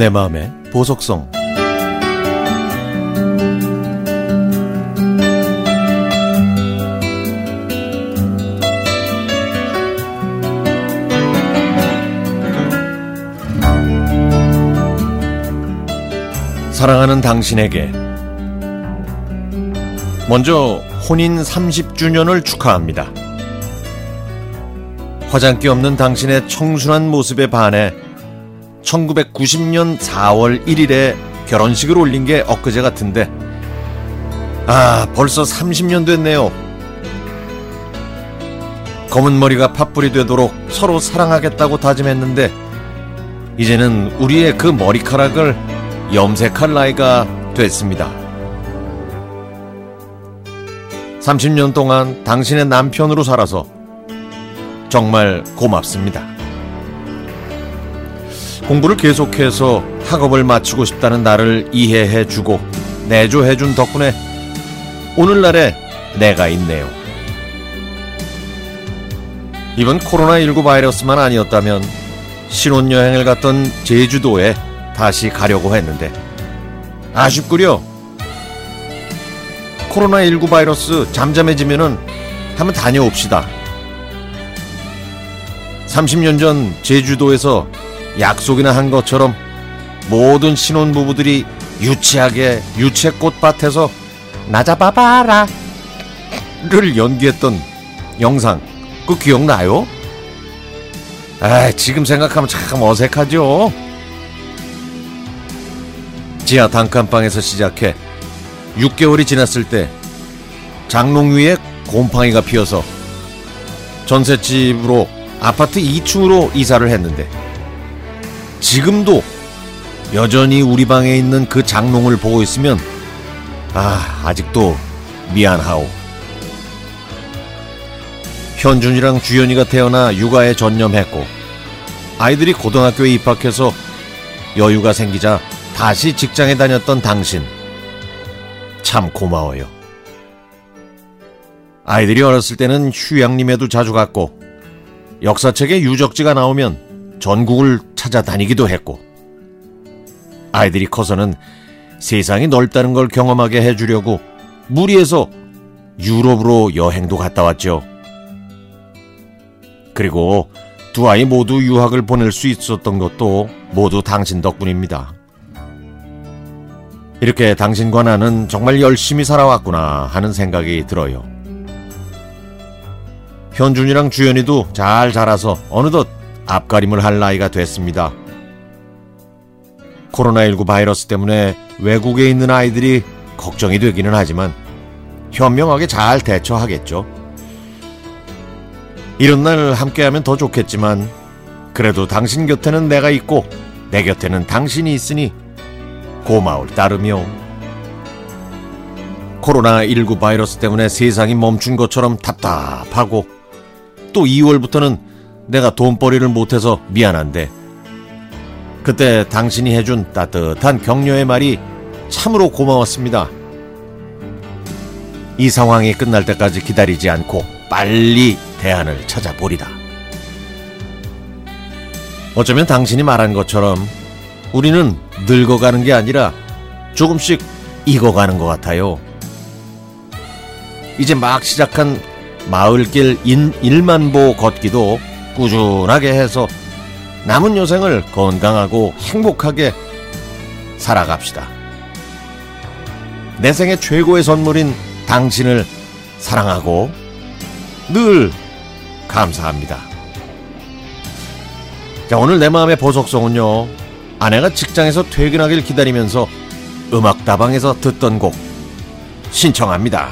내 마음의 보석성 사랑하는 당신에게 먼저 혼인 30주년을 축하합니다. 화장기 없는 당신의 청순한 모습에 반해 1990년 4월 1일에 결혼식을 올린 게 엊그제 같은데 아 벌써 30년 됐네요. 검은 머리가 팥불이 되도록 서로 사랑하겠다고 다짐했는데 이제는 우리의 그 머리카락을 염색할 나이가 됐습니다. 30년 동안 당신의 남편으로 살아서 정말 고맙습니다. 공부를 계속해서 학업을 마치고 싶다는 나를 이해해 주고 내조해 준 덕분에 오늘날에 내가 있네요. 이번 코로나19 바이러스만 아니었다면 신혼여행을 갔던 제주도에 다시 가려고 했는데 아쉽구려. 코로나19 바이러스 잠잠해지면은 한번 다녀옵시다. 30년 전 제주도에서 약속이나 한 것처럼 모든 신혼부부들이 유치하게 유채꽃밭에서 나 잡아봐라 를 연기했던 영상 그 기억나요? 아 지금 생각하면 참 어색하죠. 지하 단칸방에서 시작해 6개월이 지났을 때 장롱 위에 곰팡이가 피어서 전셋집으로 아파트 2층으로 이사를 했는데 지금도 여전히 우리 방에 있는 그 장롱을 보고 있으면 아 아직도 미안하오. 현준이랑 주연이가 태어나 육아에 전념했고 아이들이 고등학교에 입학해서 여유가 생기자 다시 직장에 다녔던 당신 참 고마워요. 아이들이 어렸을 때는 휴양림에도 자주 갔고 역사책에 유적지가 나오면 전국을 찾아다니기도 했고 아이들이 커서는 세상이 넓다는 걸 경험하게 해주려고 무리해서 유럽으로 여행도 갔다 왔죠. 그리고 두 아이 모두 유학을 보낼 수 있었던 것도 모두 당신 덕분입니다. 이렇게 당신과 나는 정말 열심히 살아왔구나 하는 생각이 들어요. 현준이랑 주연이도 잘 자라서 어느덧 앞가림을 할 나이가 됐습니다. 코로나19 바이러스 때문에 외국에 있는 아이들이 걱정이 되기는 하지만 현명하게 잘 대처하겠죠. 이런 날 함께하면 더 좋겠지만 그래도 당신 곁에는 내가 있고 내 곁에는 당신이 있으니 고마울 따름이요. 코로나19 바이러스 때문에 세상이 멈춘 것처럼 답답하고 또 2월부터는 내가 돈벌이를 못해서 미안한데 그때 당신이 해준 따뜻한 격려의 말이 참으로 고마웠습니다. 이 상황이 끝날 때까지 기다리지 않고 빨리 대안을 찾아보리다. 어쩌면 당신이 말한 것처럼 우리는 늙어가는 게 아니라 조금씩 익어가는 것 같아요. 이제 막 시작한 마을길 인 1만보 걷기도 꾸준하게 해서 남은 여생을 건강하고 행복하게 살아갑시다. 내 생의 최고의 선물인 당신을 사랑하고 늘 감사합니다. 자, 오늘 내 마음의 보석성은요. 아내가 직장에서 퇴근하길 기다리면서 음악다방에서 듣던 곡 신청합니다.